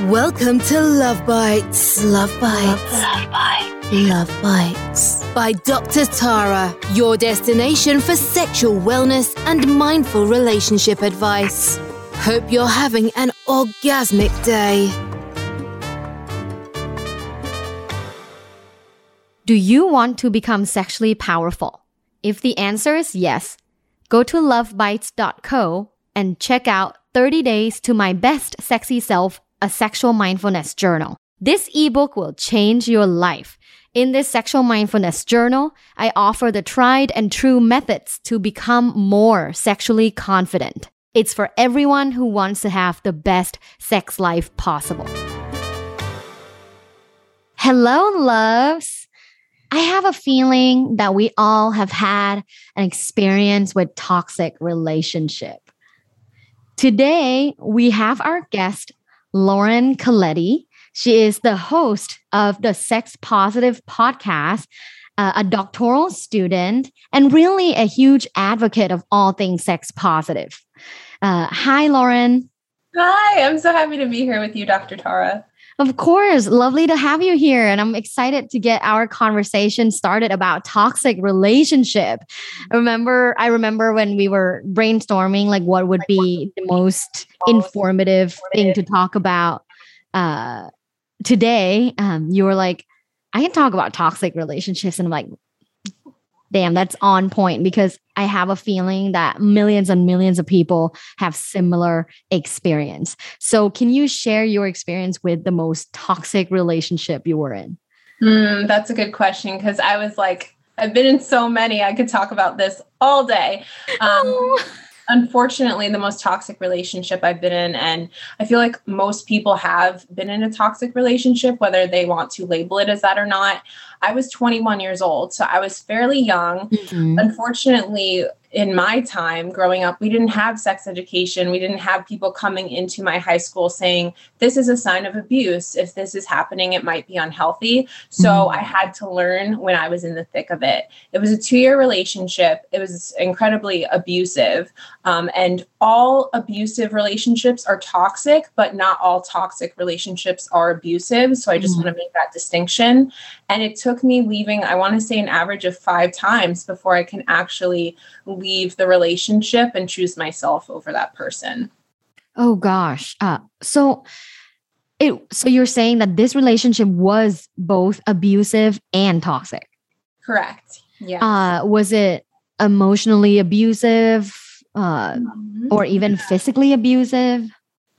Welcome to Love Bites. Love Bites. Love, Bites. Love Bites. By Dr. Tara, your destination for sexual wellness and mindful relationship advice. Hope you're having an orgasmic day. Do you want to become sexually powerful? If the answer is yes, go to luvbites.co and check out 30 Days to My Best Sexy Self a sexual mindfulness journal. This ebook will change your life. In this sexual mindfulness journal, I offer the tried and true methods to become more sexually confident. It's for everyone who wants to have the best sex life possible. Hello, loves. I have a feeling that we all have had an experience with toxic relationship. Today, we have our guest Lauren Colletti. She is the host of the Sex Positive podcast, uh, a doctoral student, and really a huge advocate of all things sex positive. Uh, hi, Lauren. Hi, I'm so happy to be here with you, Dr. Tara. Of course, lovely to have you here. And I'm excited to get our conversation started about toxic relationship. I remember, I remember when we were brainstorming, like what would be the most informative thing to talk about uh, today. Um, you were like, I can talk about toxic relationships. And I'm like, damn, that's on point because I have a feeling that millions and millions of people have similar experience. So, can you share your experience with the most toxic relationship you were in? Mm, that's a good question because I was like, I've been in so many. I could talk about this all day. Um, oh unfortunately the most toxic relationship I've been in. And I feel like most people have been in a toxic relationship, whether they want to label it as that or not. I was 21 years old, so I was fairly young. Mm-hmm. Unfortunately, in my time growing up, we didn't have sex education. We didn't have people coming into my high school saying, this is a sign of abuse. If this is happening, it might be unhealthy. So mm-hmm. I had to learn when I was in the thick of it. It was a two year relationship, it was incredibly abusive. Um, and all abusive relationships are toxic, but not all toxic relationships are abusive. So I just mm-hmm. want to make that distinction. And it took me leaving, I want to say, an average of five times before I can actually leave the relationship and choose myself over that person. Oh gosh. Uh, so it so you're saying that this relationship was both abusive and toxic. Correct. Yeah. Uh, was it emotionally abusive uh, mm-hmm. or even physically abusive?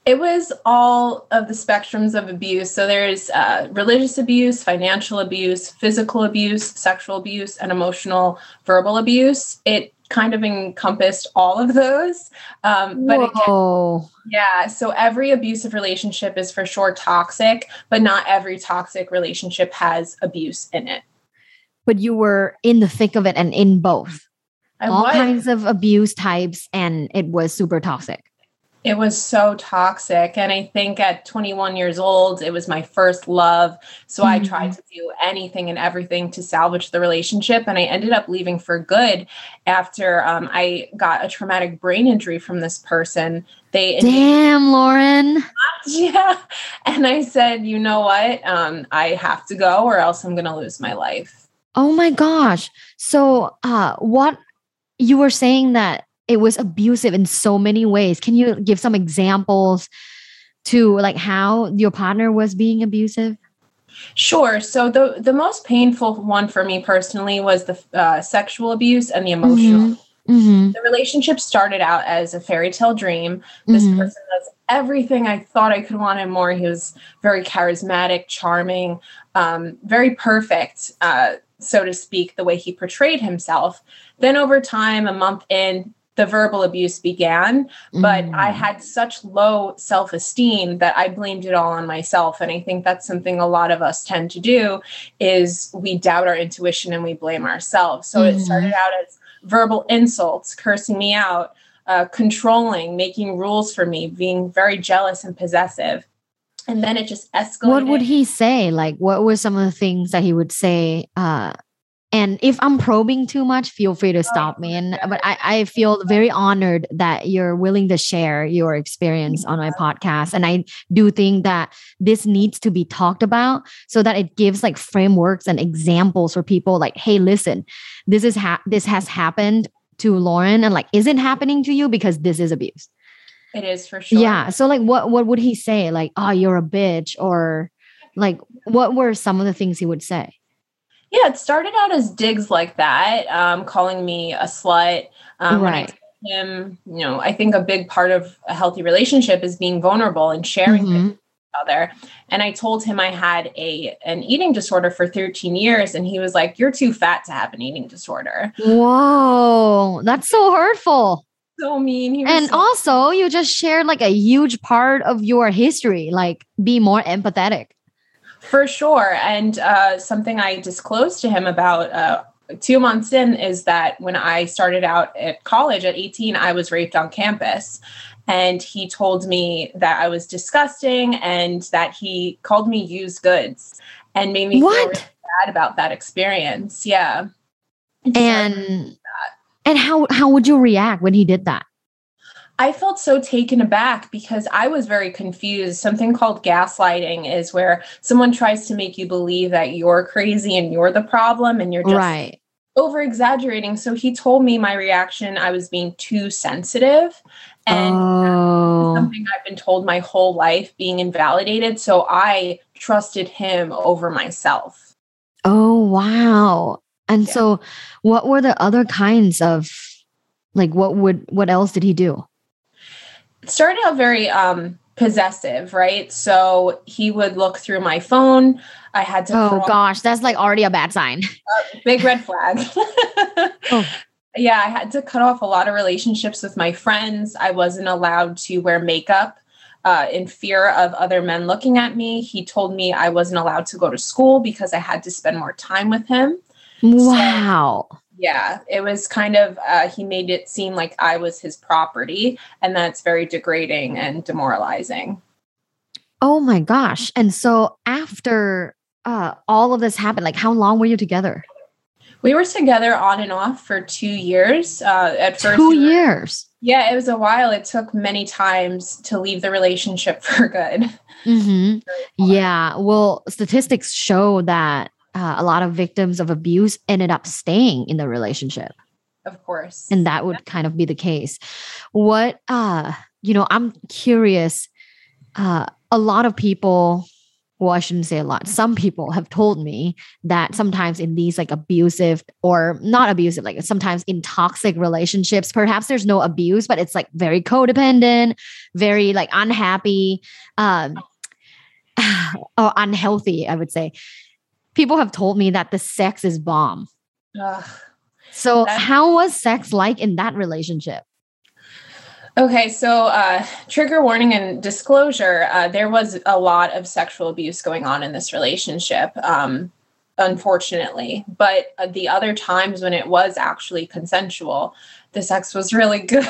It was all of the spectrums of abuse. So there's uh, religious abuse, financial abuse, physical abuse, sexual abuse, and emotional verbal abuse. It kind of encompassed all of those. Um, but again, yeah, so every abusive relationship is for sure toxic, but not every toxic relationship has abuse in it. But you were in the thick of it and in both. I all was. kinds of abuse types, and it was super toxic. It was so toxic. And I think at 21 years old, it was my first love. So mm-hmm. I tried to do anything and everything to salvage the relationship. And I ended up leaving for good after um, I got a traumatic brain injury from this person. They Damn, Lauren. Yeah. And I said, you know what? Um, I have to go or else I'm going to lose my life. Oh my gosh. So, uh, what you were saying that it was abusive in so many ways. Can you give some examples to like how your partner was being abusive? Sure. So the the most painful one for me personally was the uh, sexual abuse and the emotional. Mm-hmm. Mm-hmm. The relationship started out as a fairy tale dream. This mm-hmm. person does everything I thought I could want and more. He was very charismatic, charming, um, very perfect, uh, so to speak, the way he portrayed himself. Then over time, a month in, the verbal abuse began but mm. i had such low self-esteem that i blamed it all on myself and i think that's something a lot of us tend to do is we doubt our intuition and we blame ourselves so mm. it started out as verbal insults cursing me out uh, controlling making rules for me being very jealous and possessive and then it just escalated what would he say like what were some of the things that he would say uh and if I'm probing too much, feel free to stop me. And but I, I feel very honored that you're willing to share your experience on my podcast. And I do think that this needs to be talked about so that it gives like frameworks and examples for people like, hey, listen, this is ha- this has happened to Lauren, and like, is it happening to you because this is abuse? It is for sure. Yeah. So like what what would he say? Like, oh, you're a bitch, or like what were some of the things he would say? Yeah, it started out as digs like that, um, calling me a slut. Um, right. him, you know, I think a big part of a healthy relationship is being vulnerable and sharing Mhm. with each other. And I told him I had a an eating disorder for 13 years, and he was like, "You're too fat to have an eating disorder." Whoa, that's so hurtful. So mean. He was And so- also, you just shared like a huge part of your history. Like, be more empathetic. For sure. And uh, something I disclosed to him about uh, two months in is that when I started out at college at 18, I was raped on campus. And he told me that I was disgusting and that he called me used goods and made me feel What? really bad about that experience. Yeah. And and how how would you react when he did that? I felt so taken aback because I was very confused. Something called gaslighting is where someone tries to make you believe that you're crazy and you're the problem and you're just right. over exaggerating. So he told me my reaction, I was being too sensitive. And oh. something I've been told my whole life being invalidated. So I trusted him over myself. Oh wow. And Yeah. so what were the other kinds of like what would what else did he do? Started out very um possessive, right? So he would look through my phone. I had to Oh crawl- gosh, that's like already a bad sign. big red flag. Oh. Yeah, I had to cut off a lot of relationships with my friends. I wasn't allowed to wear makeup uh, in fear of other men looking at me. He told me I wasn't allowed to go to school because I had to spend more time with him. Wow. Yeah, it was kind of, uh, he made it seem like I was his property, and that's very degrading and demoralizing. Oh my gosh. And so after uh all of this happened, like how long were you together? We were together on and off for two years. Uh, at first, Two years. Yeah, it was a while. It took many times to leave the relationship for good. hmm Yeah. Well, statistics show that uh, a lot of victims of abuse ended up staying in the relationship. Of course. and that would kind of be the case what uh you know i'm curious uh a lot of people well i shouldn't say a lot some people have told me that sometimes in these like abusive or not abusive like sometimes in toxic relationships perhaps there's no abuse but it's like very codependent very like unhappy um or unhealthy i would say people have told me that the sex is bomb Ugh. so That- how was sex like in that relationship Okay, so uh, trigger warning and disclosure uh, there was a lot of sexual abuse going on in this relationship, um, unfortunately. But uh, the other times when it was actually consensual, the sex was really good.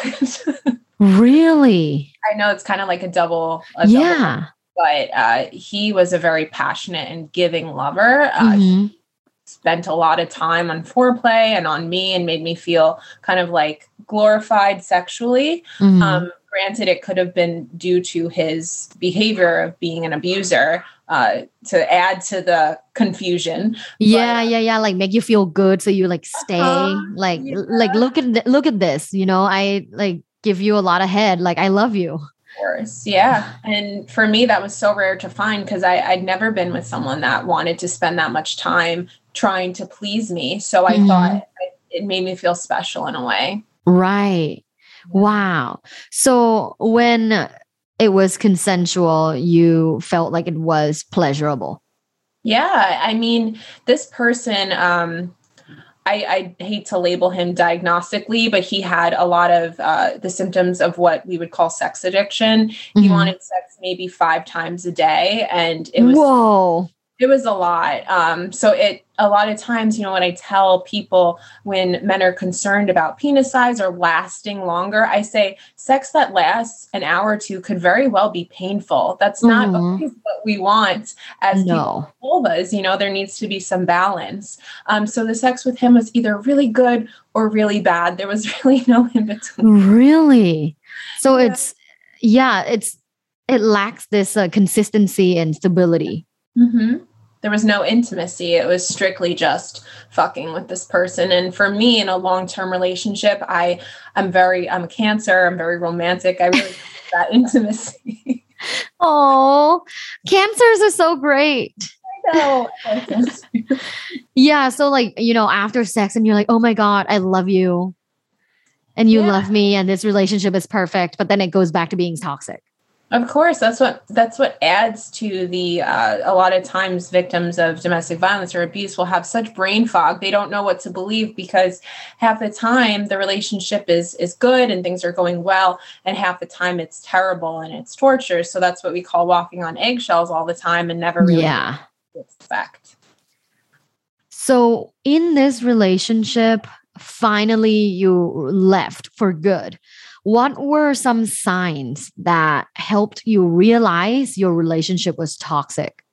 Really? I know it's kind of like a double, a double yeah. But uh, he was a very passionate and giving lover. Uh, Mhm. spent a lot of time on foreplay and on me and made me feel kind of like glorified sexually. Mhm. Um, granted, it could have been due to his behavior of being an abuser uh, to add to the confusion. yeah, but- yeah, yeah. Like make you feel good, so you like stay. Uh-huh, like, yeah. like look at th- look at this. You know, I like give you a lot of head. Like I love you. Course, yeah. And for me, that was so rare to find because I'd never been with someone that wanted to spend that much time trying to please me. So I Mhm. thought it made me feel special in a way. Right. Wow. So when it was consensual, you felt like it was pleasurable. Yeah, I mean, this person, um, I, I hate to label him diagnostically, but he had a lot of uh, the symptoms of what we would call sex addiction. He Mhm. wanted sex maybe five times a day, and it was Whoa. It was a lot. Um, so it a lot of times, you know, when I tell people when men are concerned about penis size or lasting longer, I say sex that lasts an hour or two could very well be painful. That's not Mhm. what we want as No. vulvas. You know, there needs to be some balance. Um, so the sex with him was either really good or really bad. There was really no in between. Really? So Yeah. it's yeah, it's it lacks this uh, consistency and stability. hmm There was no intimacy. It was strictly just fucking with this person. And for me, in a long-term relationship, I I'm very I'm a Cancer. I'm very romantic. I really that intimacy. Oh, cancers are so great. no, Yeah, so like, you know, after sex and you're like, "Oh my god, I love you." And you Yeah. love me and this relationship is perfect, but then it goes back to being toxic. Of course, that's what that's what adds to the. Uh, a lot of times, victims of domestic violence or abuse will have such brain fog; they don't know what to believe because half the time the relationship is is good and things are going well, and half the time it's terrible and it's torture. So that's what we call walking on eggshells all the time and never really Yeah. expect. So in this relationship, finally you left for good. What were some signs that helped you realize your relationship was toxic?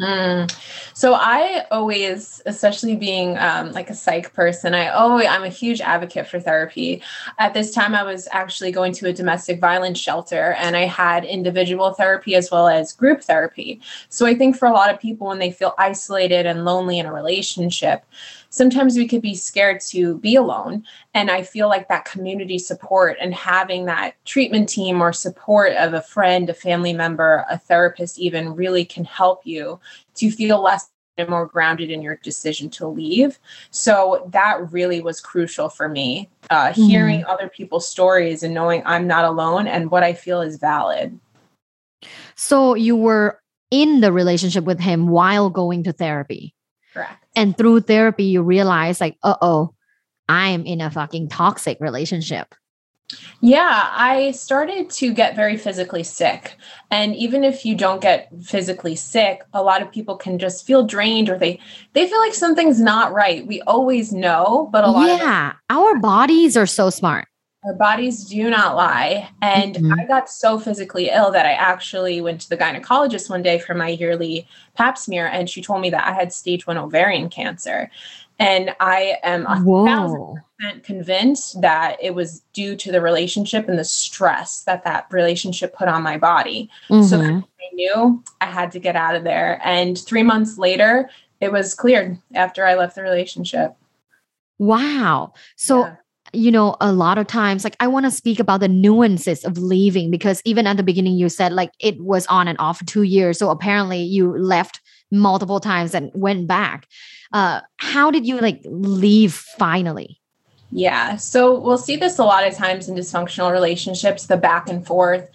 Mm. So I always, especially being um, like a psych person, I always I'm a huge advocate for therapy. At this time, I was actually going to a domestic violence shelter, and I had individual therapy as well as group therapy. So I think for a lot of people, when they feel isolated and lonely in a relationship, sometimes we could be scared to be alone. And I feel like that community support and having that treatment team or support of a friend, a family member, a therapist, even really can help you to feel less and more grounded in your decision to leave. So that really was crucial for me. Uh, Hearing other people's stories and knowing I'm not alone and what I feel is valid. So you were in the relationship with him while going to therapy. Correct. And through therapy, you realize, like, uh oh, I am in a fucking toxic relationship. Yeah, I started to get very physically sick. And even if you don't get physically sick, a lot of people can just feel drained or they they feel like something's not right. We always know, but a lot of yeah, our bodies are so smart. Our bodies do not lie. And Mhm. I got so physically ill that I actually went to the gynecologist one day for my yearly pap smear and she told me that I had stage 1 ovarian cancer. And I am a thousand percent convinced that it was due to the relationship and the stress that that relationship put on my body. So Mhm. I knew I had to get out of there. And three months later, it was cleared after I left the relationship. Wow. So, Yeah. You know, a lot of times, like, I want to speak about the nuances of leaving because even at the beginning, you said like it was on and off two years. So apparently, you left multiple times and went back. Uh, how did you like leave finally? Yeah. So we'll see this a lot of times in dysfunctional relationships the back and forth,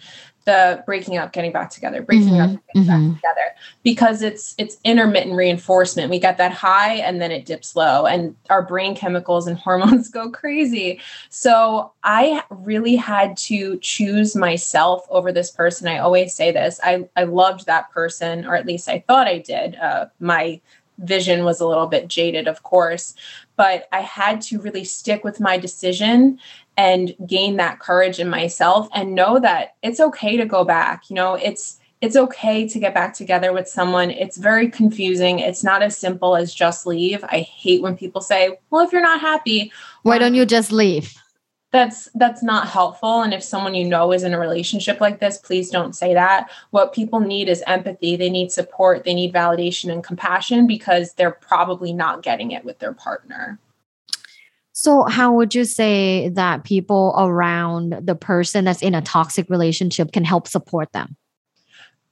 the breaking up, getting back together, breaking up, Mhm, getting mhm. back together. Because it's it's intermittent reinforcement. We get that high and then it dips low and our brain chemicals and hormones go crazy. So I really had to choose myself over this person. I always say this. I, I loved that person, or at least I thought I did. Uh, my vision was a little bit jaded, of course, but I had to really stick with my decision and gain that courage in myself and know that it's okay to go back. You know, it's it's okay to get back together with someone. It's very confusing. It's not as simple as just leave. I hate when people say, "Well, if you're not happy, Why don't you just leave? that's that's not helpful and if someone you know is in a relationship like this please don't say that what people need is empathy they need support they need validation and compassion because they're probably not getting it with their partner So, how would you say that people around the person that's in a toxic relationship can help support them?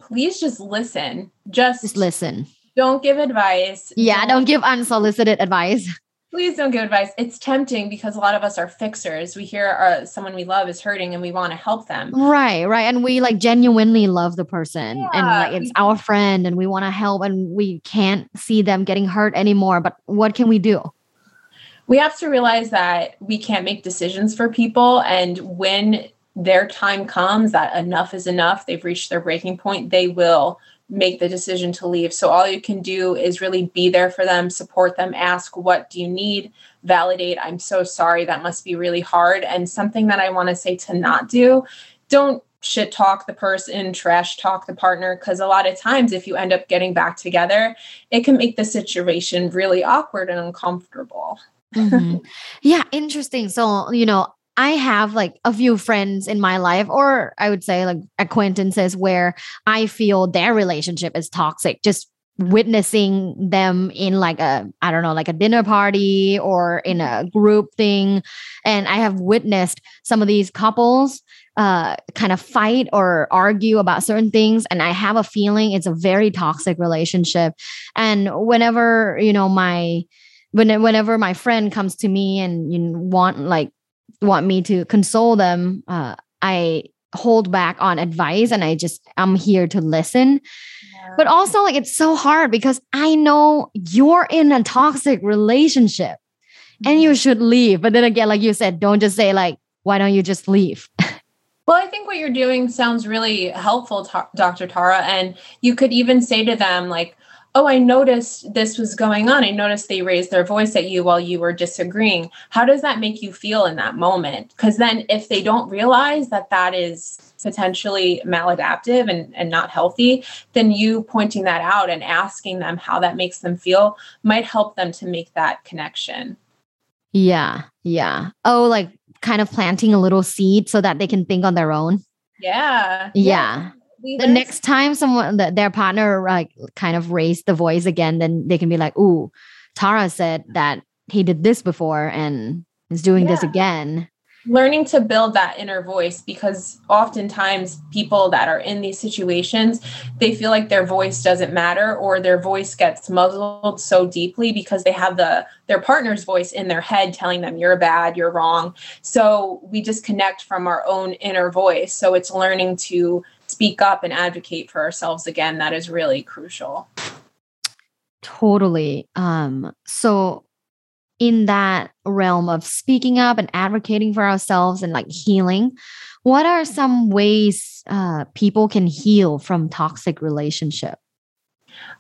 please just listen just, Just listen. don't give advice Yeah, don't give unsolicited advice. please don't give advice it's tempting because a lot of us are fixers we hear uh, someone we love is hurting and we want to help them Right, right. And we like genuinely love the person and like it's we- our friend and we want to help and we can't see them getting hurt anymore. But what can we do? We have to realize that we can't make decisions for people and when their time comes that enough is enough they've reached their breaking point they will make the decision to leave. So all you can do is really be there for them, support them, ask, what do you need? Validate, I'm so sorry. That must be really hard. And something that I want to say to not do, don't shit talk the person, trash talk the partner. Because a lot of times, if you end up getting back together, it can make the situation really awkward and uncomfortable. Mm-hmm. Yeah, interesting. So, you know, I have like a few friends in my life, or I would say like acquaintances, where I feel their relationship is toxic. Just witnessing them in like a I don't know like a dinner party or in a group thing and I have witnessed some of these couples uh kind of fight or argue about certain things and I have a feeling it's a very toxic relationship and whenever you know my when, whenever my friend comes to me and you want like want me to console them, uh, I hold back on advice and I just I'm here to listen. Yeah. But also like it's so hard because I know you're in a toxic relationship mm-hmm. and you mm-hmm. should leave. But then again, like you said, don't just say like, why don't you just leave? Well, I think what you're doing sounds really helpful, Dr. Tara. And you could even say to them, like, oh, I noticed this was going on. I noticed they raised their voice at you while you were disagreeing. How does that make you feel in that moment? Because then if they don't realize that that is potentially maladaptive and, and not healthy, then you pointing that out and asking them how that makes them feel might help them to make that connection. Yeah. Yeah. Oh, like kind of planting a little seed so that they can think on their own. Yeah. Yeah. yeah the next time someone the, their partner like kind of raised the voice again then they can be like ooh tara said that he did this before and is doing yeah. this again. Learning to build that inner voice because oftentimes people that are in these situations they feel like their voice doesn't matter or their voice gets muzzled so deeply because they have the their partner's voice in their head telling them you're bad you're wrong. So we disconnect from our own inner voice. So it's learning to speak up and advocate for ourselves again that is really crucial totally um so in that realm of speaking up and advocating for ourselves and like healing what are some ways uh, people can heal from toxic relationship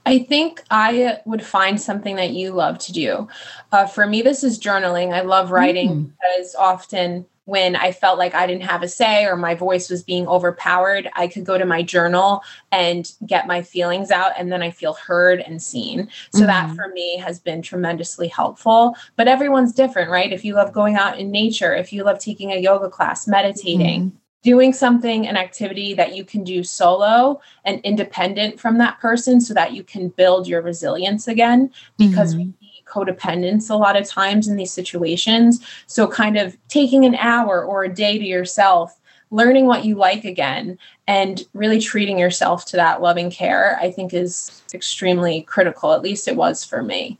I think I would find something that you love to do. Uh, for me, this is journaling. I love writing mm. because often when I felt like I didn't have a say or my voice was being overpowered, I could go to my journal and get my feelings out, and then I feel heard and seen. So mm-hmm. that for me has been tremendously helpful. But everyone's different, right? If you love going out in nature, if you love taking a yoga class, meditating, mm-hmm. doing something, an activity that you can do solo and independent from that person so that you can build your resilience again because mm-hmm codependence a lot of times in these situations. So, kind of taking an hour or a day to yourself, learning what you like again, and really treating yourself to that loving care, I think is extremely critical. At least it was for me.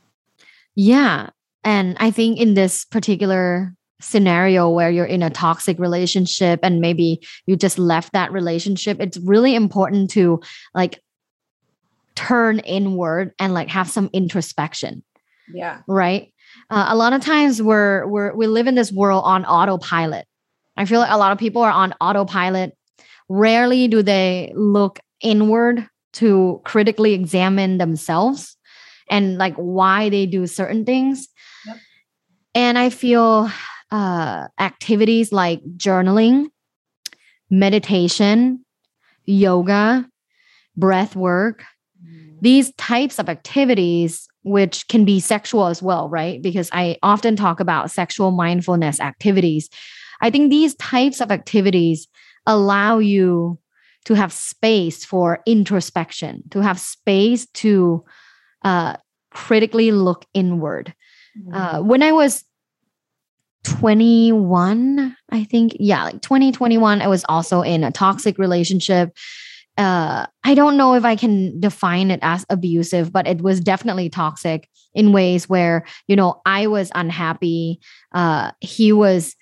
Yeah. And I think in this particular scenario where you're in a toxic relationship and maybe you just left that relationship, it's really important to like turn inward and like have some introspection yeah. Right. Uh, a lot of times we're we're we live in this world on autopilot. I feel like a lot of people are on autopilot. Rarely do they look inward to critically examine themselves and like why they do certain things. Yep. And I feel uh, activities like journaling, meditation, yoga, breath work, mm. these types of activities which can be sexual as well, right? Because I often talk about sexual mindfulness activities. I think these types of activities allow you to have space for introspection, to have space to uh, critically look inward. Mm-hmm. Uh, when I was 21, I think, yeah, like 2021, I was also in a toxic relationship uh, I don't know if I can define it as abusive, but it was definitely toxic in ways where, you know, I was unhappy. Uh, he was,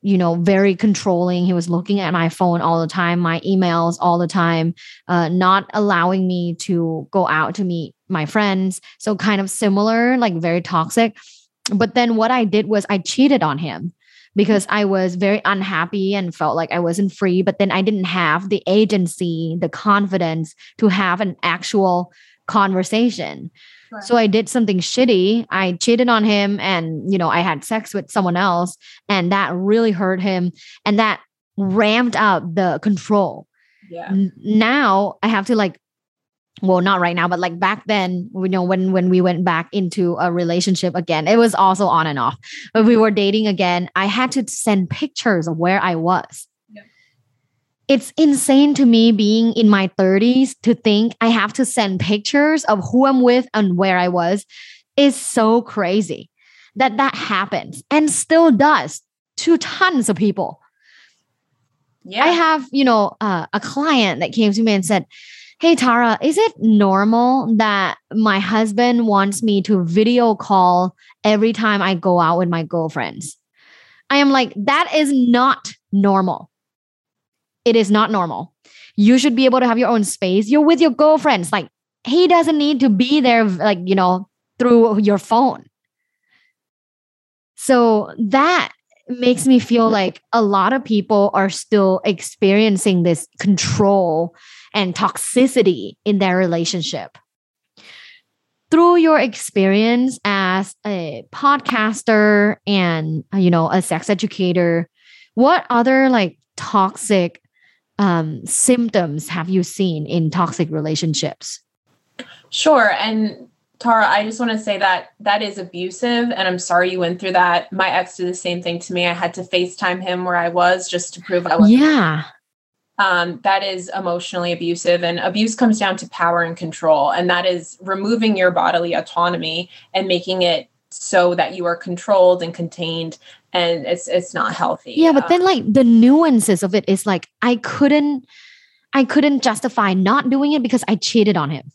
you know, very controlling. He was looking at my phone all the time, my emails all the time, uh, not allowing me to go out to meet my friends. So, kind of similar, like very toxic. But then what I did was I cheated on him because I was very unhappy and felt like I wasn't free. But then I didn't have the agency, the confidence to have an actual conversation. So I did something shitty. I cheated on him and, you know, I had sex with someone else and that really hurt him. And that ramped up the control. Yeah. Now I have to like well not right now but like back then you know when when we went back into a relationship again it was also on and off but we were dating again i had to send pictures of where i was Yeah. it's insane to me being in my 30s to think i have to send pictures of who i'm with and where i was is so crazy that that happens and still does to tons of people Yeah. I have, you know, uh, a client that came to me and said, Hey, Tara, is it normal that my husband wants me to video call every time I go out with my girlfriends? I am like, that is not normal. It is not normal. You should be able to have your own space. You're with your girlfriends. Like, he doesn't need to be there, like, you know, through your phone. So that makes me feel like a lot of people are still experiencing this control and toxicity in their relationship. Through your experience as a podcaster and you know a sex educator, what other like toxic um, symptoms have you seen in toxic relationships? Sure. And Tara, I just want to say that that is abusive, and I'm sorry you went through that. My ex did the same thing to me. I had to FaceTime him where I was just to prove I was. Yeah, Um, that is emotionally abusive, and abuse comes down to power and control, and that is removing your bodily autonomy and making it so that you are controlled and contained, and it's it's not healthy. yeah, but Um, then like the nuances of it is like I couldn't, I couldn't justify not doing it because I cheated on him.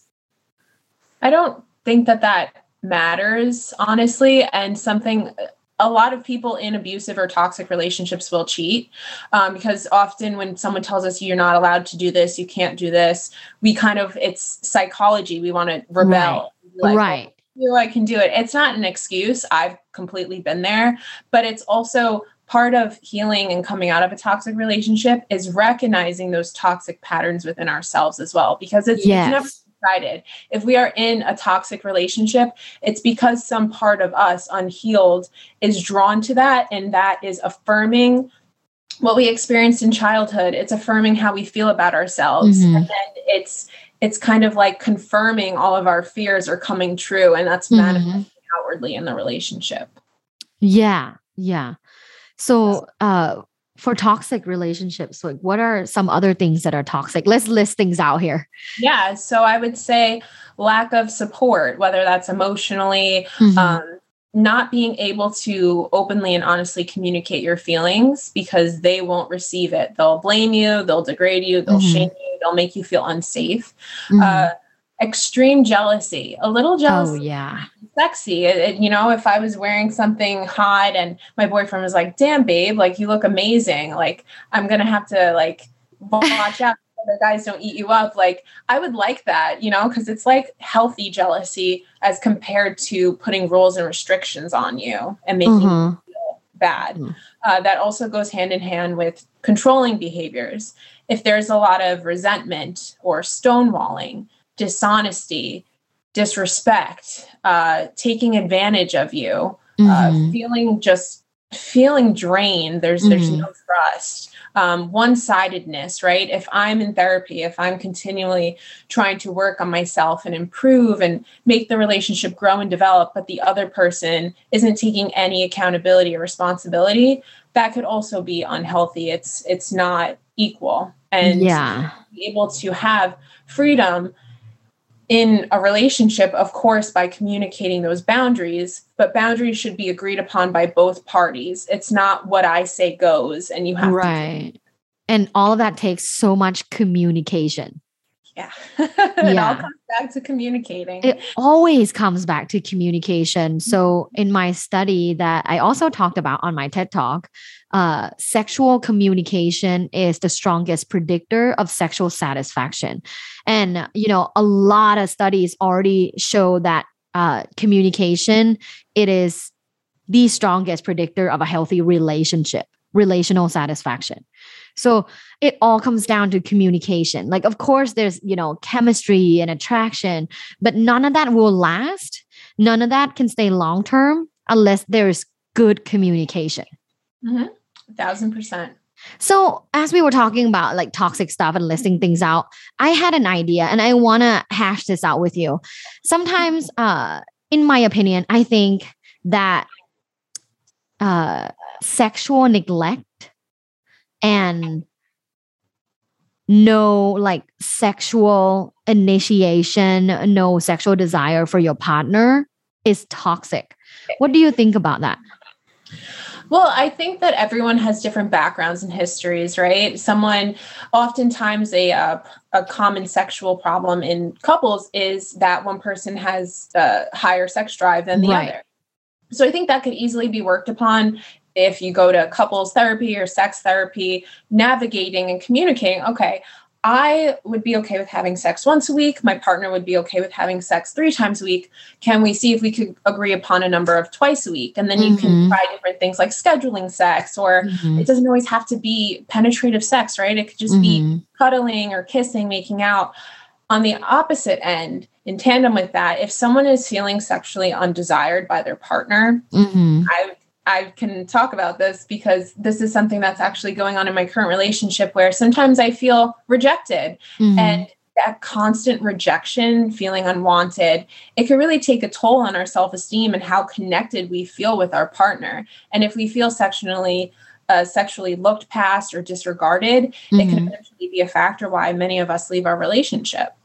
I don't think that that matters, honestly. And something a lot of people in abusive or toxic relationships will cheat um, because often when someone tells us you're not allowed to do this, you can't do this, we kind of, it's psychology. We want to rebel. Like, right. feel I can do it. It's not an excuse. I've completely been there, but it's also part of healing and coming out of a toxic relationship is recognizing those toxic patterns within ourselves as well because it's, Yes. it's never decided. If we are in a toxic relationship, it's because some part of us unhealed is drawn to that and that is affirming what we experienced in childhood. It's affirming how we feel about ourselves. Mhm. And then it's it's kind of like confirming all of our fears are coming true and that's Mhm. manifesting outwardly in the relationship. Yeah, yeah. So, uh, for toxic relationships, like what are some other things that are toxic? Let's list things out here. Yeah, so I would say lack of support, whether that's emotionally, Mhm. um, not being able to openly and honestly communicate your feelings because they won't receive it. They'll blame you, they'll degrade you, they'll Mhm. shame you, they'll make you feel unsafe. Mhm. Uh, extreme jealousy, a little jealous. oh yeah, sexy. It, it- you know, if I was wearing something hot and my boyfriend was like, "Damn, babe, like you look amazing," like I'm gonna have to like watch out. so The guys don't eat you up. Like I would like that, you know, because it's like healthy jealousy as compared to putting rules and restrictions on you and making Mhm. you feel bad. Mhm. Uh, that also goes hand in hand with controlling behaviors. If there's a lot of resentment or stonewalling, dishonesty, disrespect, uh, taking advantage of you, uh, Mhm. feeling just feeling drained. There's there's Mhm. no trust, um, one sidedness. Right? If I'm in therapy, if I'm continually trying to work on myself and improve and make the relationship grow and develop, but the other person isn't taking any accountability or responsibility, that could also be unhealthy. It's it's not equal, and yeah, be able to have freedom in a relationship, of course, by communicating those boundaries, but boundaries should be agreed upon by both parties. It's not what I say goes, and you have to. right. And all of that takes so much communication. Yeah. it all comes back to communicating. It always comes back to communication. So, in my study that I also talked about on my TED Talk, uh, sexual communication is the strongest predictor of sexual satisfaction. And, you know, a lot of studies already show that uh, communication, it is the strongest predictor of a healthy relationship, relational satisfaction. So it all comes down to communication. Like, of course, there's, you know, chemistry and attraction, but none of that will last. None of that can stay long term unless there's good communication. Mm-hmm. A thousand percent. So, as we were talking about like toxic stuff and listing things out, I had an idea and I want to hash this out with you. Sometimes, uh, in my opinion, I think that uh, sexual neglect and no like sexual initiation, no sexual desire for your partner is toxic. What do you think about that? Well, I think that everyone has different backgrounds and histories, right? Someone, oftentimes, a uh, a common sexual problem in couples is that one person has a higher sex drive than the right. other. So I think that could easily be worked upon if you go to couples therapy or sex therapy, navigating and communicating, okay, I would be okay with having sex once a week. My partner would be okay with having sex three times a week. Can we see if we could agree upon a number of twice a week? And then you mm-hmm. can try different things like scheduling sex, or mm-hmm. it doesn't always have to be penetrative sex, right? It could just mm-hmm. be cuddling or kissing, making out. On the opposite end, in tandem with that, if someone is feeling sexually undesired by their partner, mm-hmm. I I can talk about this because this is something that's actually going on in my current relationship where sometimes I feel rejected mm-hmm. and that constant rejection, feeling unwanted, it can really take a toll on our self esteem and how connected we feel with our partner. And if we feel sexually, uh, sexually looked past or disregarded, mm-hmm. it can eventually be a factor why many of us leave our relationship.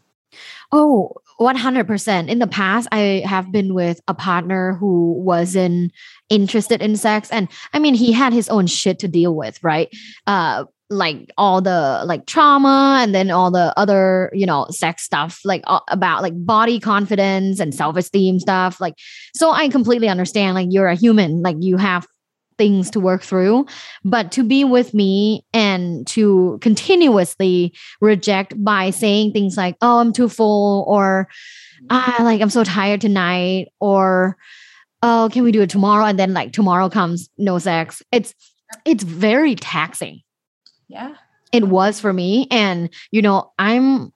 Oh, 100%. In the past, I have been with a partner who wasn't interested in sex. And I mean, he had his own shit to deal with, right? Uh, like all the like trauma and then all the other you know sex stuff like uh, about like body confidence and self-esteem stuff like so i completely understand like you're a human like you have things to work through but to be with me and to continuously reject by saying things like oh i'm too full or ah like i'm so tired tonight or oh can we do it tomorrow? And then like tomorrow comes no sex. It's it's very taxing. Yeah. It was for me and you know i'm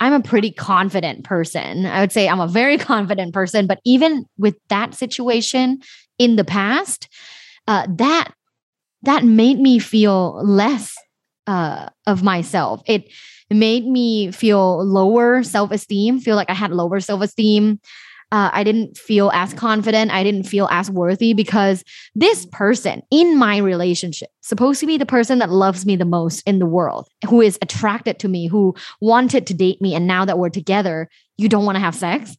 I'm a pretty confident person. I would say I'm a very confident person, but even with that situation in the past, uh, that that made me feel less uh, of myself. It made me feel lower self esteem, feel like I had lower self esteem. Uh, I didn't feel as confident. I didn't feel as worthy because this person in my relationship, supposed to be the person that loves me the most in the world, who is attracted to me, who wanted to date me, and now that we're together, you don't want to have sex,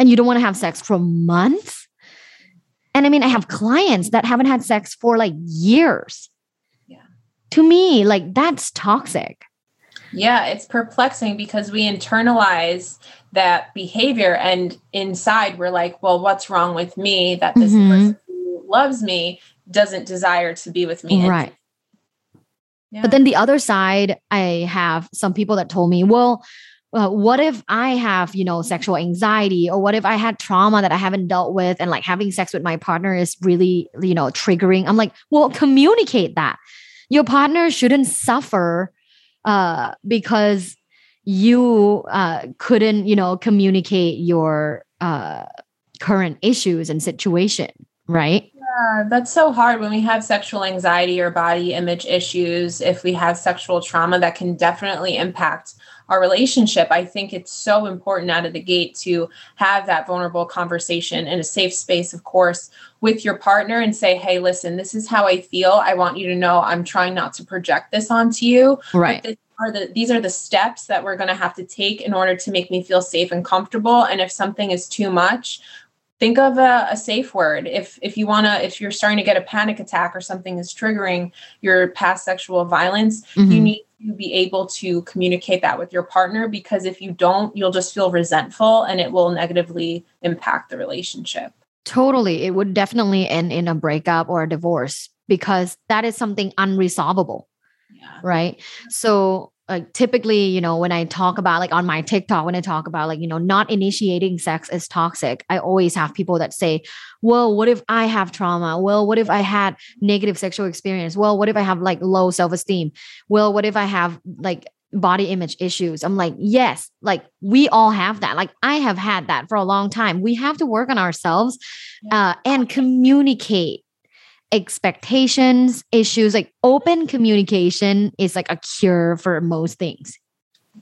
and you don't want to have sex for months and I mean, I have clients that haven't had sex for like years. Yeah. To me, like that's toxic. Yeah, it's perplexing because we internalize that behavior and inside we're like, well, what's wrong with me that this mm-hmm. person who loves me doesn't desire to be with me? Right. Yeah. But then the other side, I have some people that told me, well, uh, what if I have, you know, sexual anxiety or what if I had trauma that I haven't dealt with and like having sex with my partner is really, you know, triggering? I'm like, well, communicate that. Your partner shouldn't suffer uh, because you uh, couldn't, you know, communicate your uh, current issues and situation, right? Yeah, that's so hard when we have sexual anxiety or body image issues. If we have sexual trauma, that can definitely impact our relationship, I think it's so important out of the gate to have that vulnerable conversation in a safe space, of course, with your partner and say, hey, listen, this is how I feel. I want you to know I'm trying not to project this onto you. Right. Are the, these are the steps that we're going to have to take in order to make me feel safe and comfortable. And if something is too much, think of a, a, safe word if if you want to if you're starting to get a panic attack or something is triggering your past sexual violence mm-hmm. you need to be able to communicate that with your partner because if you don't you'll just feel resentful and it will negatively impact the relationship totally it would definitely end in a breakup or a divorce because that is something unresolvable yeah. right so like typically, you know, when I talk about like on my TikTok, when I talk about like, you know, not initiating sex is toxic, I always have people that say, well, what if I have trauma? Well, what if I had negative sexual experience? Well, what if I have like low self esteem? Well, what if I have like body image issues? I'm like, yes, like we all have that. Like I have had that for a long time. We have to work on ourselves uh, and communicate expectations, issues, like open communication is like a cure for most things.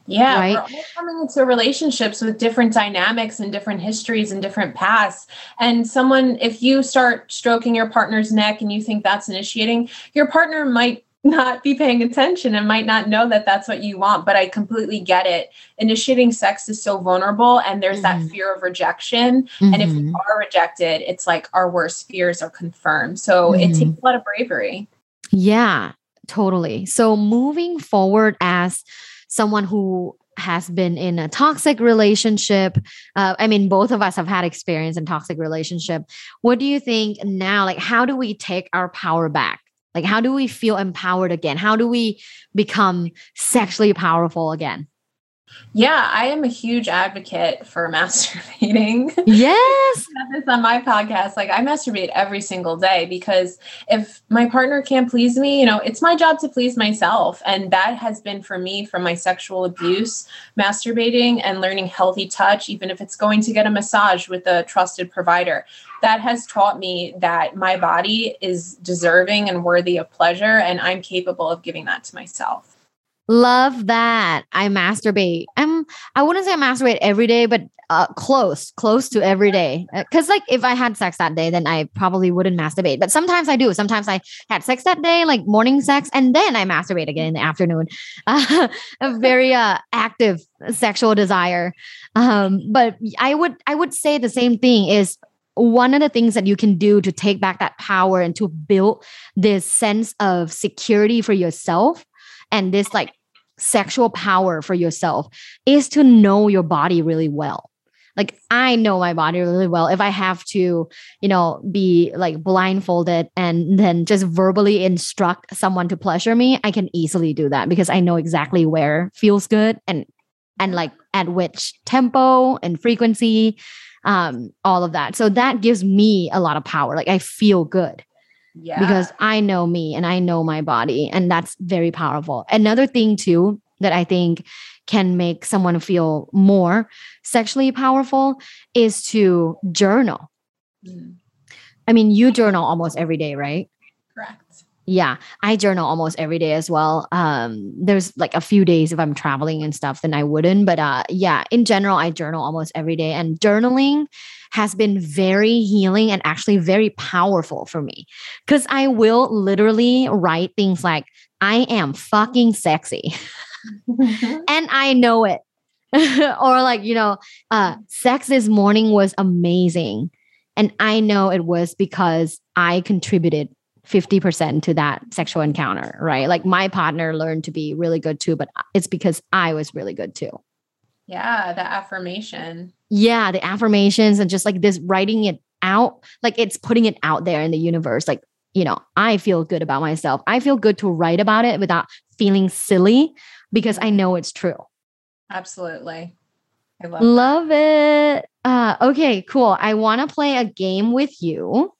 Yeah, right? we're all coming into relationships with different dynamics and different histories and different pasts. And someone, if you start stroking your partner's neck and you think that's initiating, your partner might not be paying attention and might not know that that's what you want but i completely get it initiating sex is so vulnerable and there's mm-hmm. that fear of rejection mm-hmm. and if we mm-hmm. are rejected it's like our worst fears are confirmed so mm-hmm. it takes a lot of bravery yeah totally so moving forward as someone who has been in a toxic relationship uh, i mean both of us have had experience in toxic relationship what do you think now like how do we take our power back like, how do we feel empowered again? How do we become sexually powerful again? Yeah, I am a huge advocate for masturbating. Yes. this on my podcast. Like I masturbate every single day because if my partner can't please me, you know, it's my job to please myself. And that has been for me from my sexual abuse, masturbating and learning healthy touch, even if it's going to get a massage with a trusted provider. That has taught me that my body is deserving and worthy of pleasure, and I'm capable of giving that to myself. Love that. I masturbate. I'm I wouldn't say I masturbate every day, but uh, close, close to every day. Uh, Cause like if I had sex that day, then I probably wouldn't masturbate. But sometimes I do. Sometimes I had sex that day, like morning sex, and then I masturbate again in the afternoon. Uh, a very uh, active sexual desire. Um, but I would I would say the same thing is one of the things that you can do to take back that power and to build this sense of security for yourself and this like sexual power for yourself is to know your body really well. Like i know my body really well. If i have to you know be like blindfolded and then just verbally instruct someone to pleasure me i can easily do that because i know exactly where feels good and and like at which tempo and frequency um all of that. So that gives me a lot of power. Like i feel good yeah. Because I know me and I know my body. And that's very powerful. Another thing, too, that I think can make someone feel more sexually powerful is to journal. Mm. I mean, you journal almost every day, right? Correct. Yeah, I journal almost every day as well. Um, there's like a few days if I'm traveling and stuff, then I wouldn't. But uh, yeah, in general, I journal almost every day. And journaling has been very healing and actually very powerful for me because I will literally write things like, I am fucking sexy. and I know it. or like, you know, uh, sex this morning was amazing. And I know it was because I contributed 50% to that sexual encounter, right? Like my partner learned to be really good too, but it's because I was really good too. Yeah, the affirmation. Yeah, the affirmations and just like this writing it out, like it's putting it out there in the universe. Like, you know, I feel good about myself. I feel good to write about it without feeling silly because I know it's true. Absolutely. I love, love it. Uh, okay, cool. I want to play a game with you.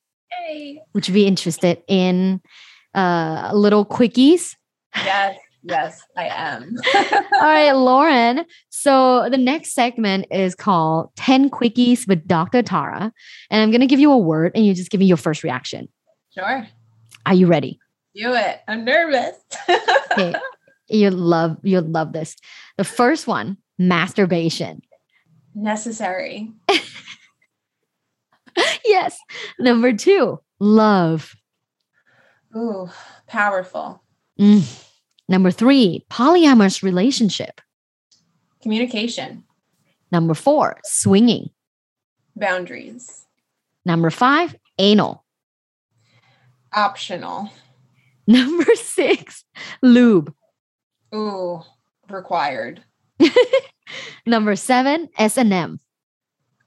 Yay. Would you be interested in uh, little quickies? Yes. Yes, I am. All right, Lauren. So the next segment is called 10 Quickies with Dr. Tara. And I'm going to give you a word and you just give me your first reaction. Sure. Are you ready? Do it. I'm nervous. okay. You love you love this. The first one, masturbation. Necessary. yes. Number 2, love. Ooh, powerful. Mm. Number three, polyamorous relationship. Communication. Number four, swinging. Boundaries. Number five, anal. Optional. Number six, lube. Ooh, required. Number seven, S and M.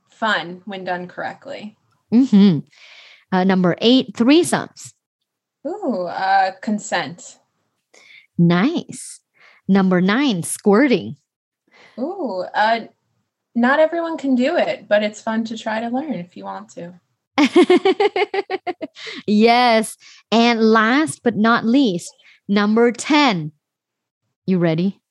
Fun when done correctly. Mm-hmm. Uh, number eight, threesomes. Ooh, uh, consent. Nice. Number nine, squirting. Ooh, uh, not everyone can do it, but it's fun to try to learn if you want to. yes. And last but not least, number 10. You ready?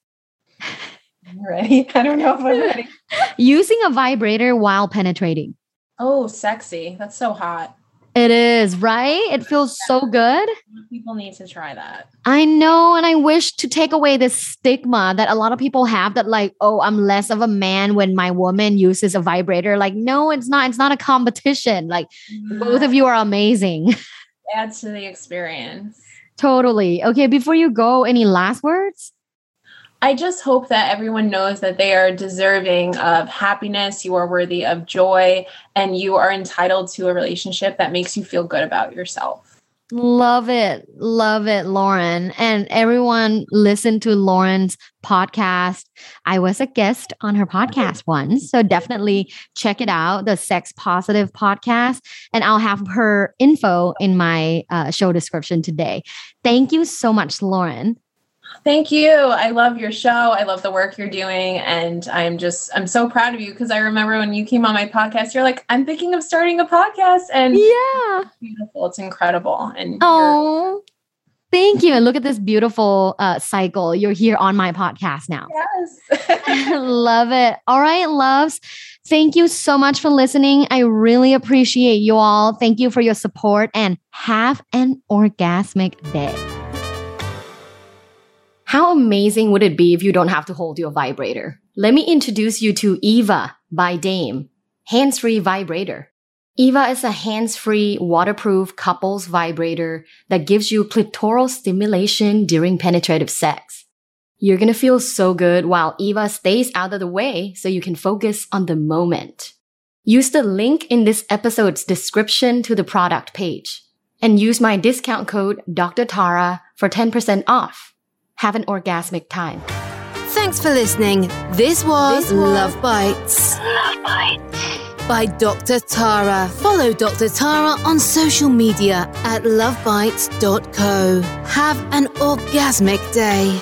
I'm ready. I don't know if I'm ready. Using a vibrator while penetrating. Oh, sexy. That's so hot. It is, right? It feels so good. People need to try that. I know. And I wish to take away this stigma that a lot of people have that, like, oh, I'm less of a man when my woman uses a vibrator. Like, no, it's not. It's not a competition. Like, yeah. both of you are amazing. Adds to the experience. Totally. Okay. Before you go, any last words? I just hope that everyone knows that they are deserving of happiness, you are worthy of joy, and you are entitled to a relationship that makes you feel good about yourself. Love it. Love it, Lauren. And everyone listen to Lauren's podcast. I was a guest on her podcast once. So definitely check it out, the Sex Positive podcast. And I'll have her info in my uh, show description today. Thank you so much, Lauren. Thank you. I love your show. I love the work you're doing. And I'm just, I'm so proud of you because I remember when you came on my podcast, you're like, I'm thinking of starting a podcast. And yeah, it's beautiful. It's incredible. And oh, thank you. And look at this beautiful uh, cycle. You're here on my podcast now. Yes. love it. All right, loves. Thank you so much for listening. I really appreciate you all. Thank you for your support and have an orgasmic day. How amazing would it be if you don't have to hold your vibrator? Let me introduce you to Eva by Dame, hands-free vibrator. Eva is a hands-free, waterproof couples vibrator that gives you clitoral stimulation during penetrative sex. You're gonna feel so good while Eva stays out of the way so you can focus on the moment. Use the link in this episode's description to the product page and use my discount code Dr. Tara for 10% off have an orgasmic time. Thanks for listening. This was, this was Luv Bites. Luv Bites. By Dr. Tara. Follow Dr. Tara on social media at luvbites.co. Have an orgasmic day.